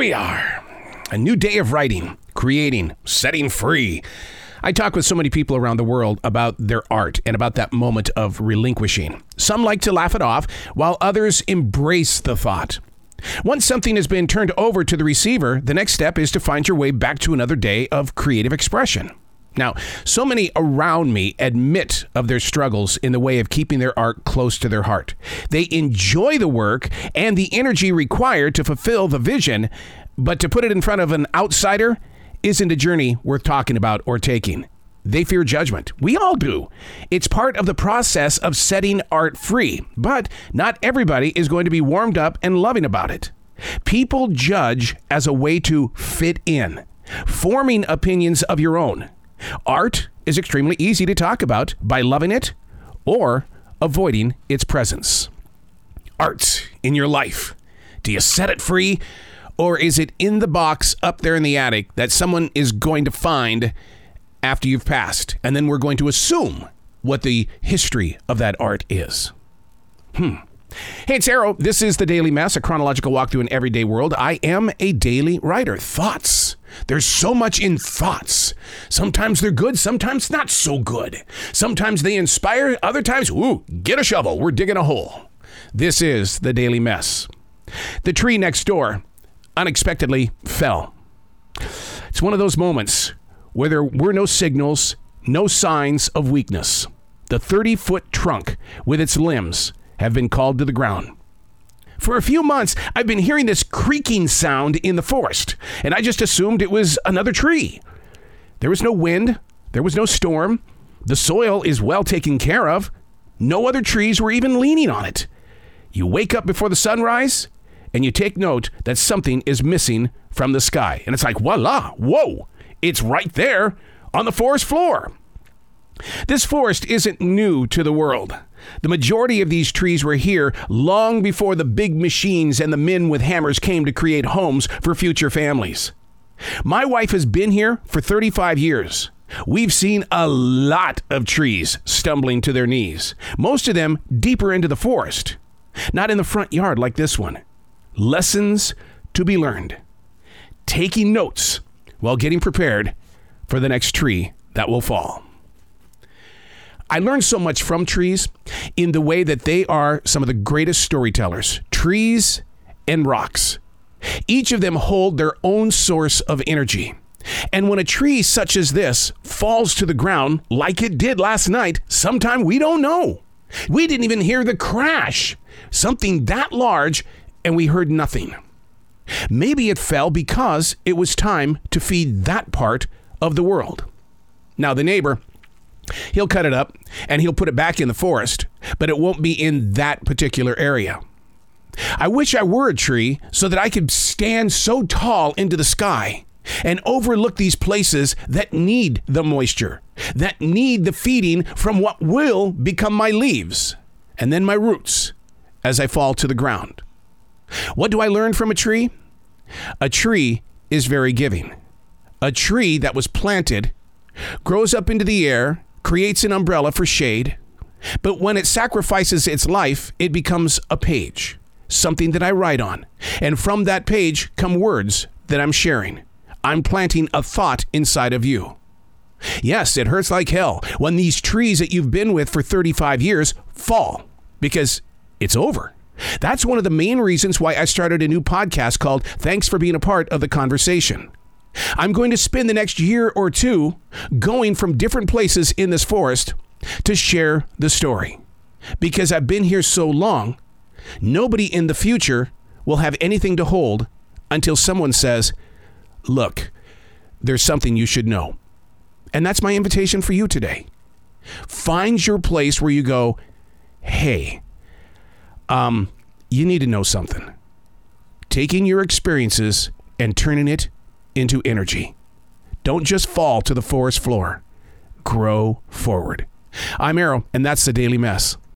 we are. A new day of writing, creating, setting free. I talk with so many people around the world about their art and about that moment of relinquishing. Some like to laugh it off, while others embrace the thought. Once something has been turned over to the receiver, the next step is to find your way back to another day of creative expression. Now, so many around me admit of their struggles in the way of keeping their art close to their heart. They enjoy the work and the energy required to fulfill the vision, but to put it in front of an outsider isn't a journey worth talking about or taking. They fear judgment. We all do. It's part of the process of setting art free, but not everybody is going to be warmed up and loving about it. People judge as a way to fit in, forming opinions of your own. Art is extremely easy to talk about by loving it or avoiding its presence. Art in your life. Do you set it free or is it in the box up there in the attic that someone is going to find after you've passed? And then we're going to assume what the history of that art is. Hmm. Hey, it's Arroe. This is the Daily Mess, a chronological walkthrough in everyday world. I am a daily writer. Thoughts. There's so much in thoughts. Sometimes they're good, sometimes not so good. Sometimes they inspire, other times, ooh, get a shovel, we're digging a hole. This is the Daily Mess. The tree next door unexpectedly fell. It's one of those moments where there were no signals, no signs of weakness. The 30 foot trunk with its limbs have been called to the ground. For a few months, I've been hearing this creaking sound in the forest, and I just assumed it was another tree. There was no wind, there was no storm, the soil is well taken care of, no other trees were even leaning on it. You wake up before the sunrise, and you take note that something is missing from the sky. And it's like, voila, whoa, it's right there on the forest floor. This forest isn't new to the world. The majority of these trees were here long before the big machines and the men with hammers came to create homes for future families. My wife has been here for 35 years. We've seen a lot of trees stumbling to their knees, most of them deeper into the forest, not in the front yard like this one. Lessons to be learned. Taking notes while getting prepared for the next tree that will fall. I learned so much from trees in the way that they are some of the greatest storytellers trees and rocks. Each of them hold their own source of energy. And when a tree such as this falls to the ground, like it did last night, sometime we don't know. We didn't even hear the crash. Something that large, and we heard nothing. Maybe it fell because it was time to feed that part of the world. Now, the neighbor He'll cut it up and he'll put it back in the forest, but it won't be in that particular area. I wish I were a tree so that I could stand so tall into the sky and overlook these places that need the moisture, that need the feeding from what will become my leaves and then my roots as I fall to the ground. What do I learn from a tree? A tree is very giving. A tree that was planted grows up into the air creates an umbrella for shade, but when it sacrifices its life, it becomes a page, something that I write on. And from that page come words that I'm sharing. I'm planting a thought inside of you. Yes, it hurts like hell when these trees that you've been with for 35 years fall because it's over. That's one of the main reasons why I started a new podcast called Thanks for Being a Part of the Conversation. I'm going to spend the next year or two going from different places in this forest to share the story. Because I've been here so long, nobody in the future will have anything to hold until someone says, Look, there's something you should know. And that's my invitation for you today. Find your place where you go, Hey, um, you need to know something. Taking your experiences and turning it into energy. Don't just fall to the forest floor. Grow forward. I'm Arroe, and that's the Daily Mess.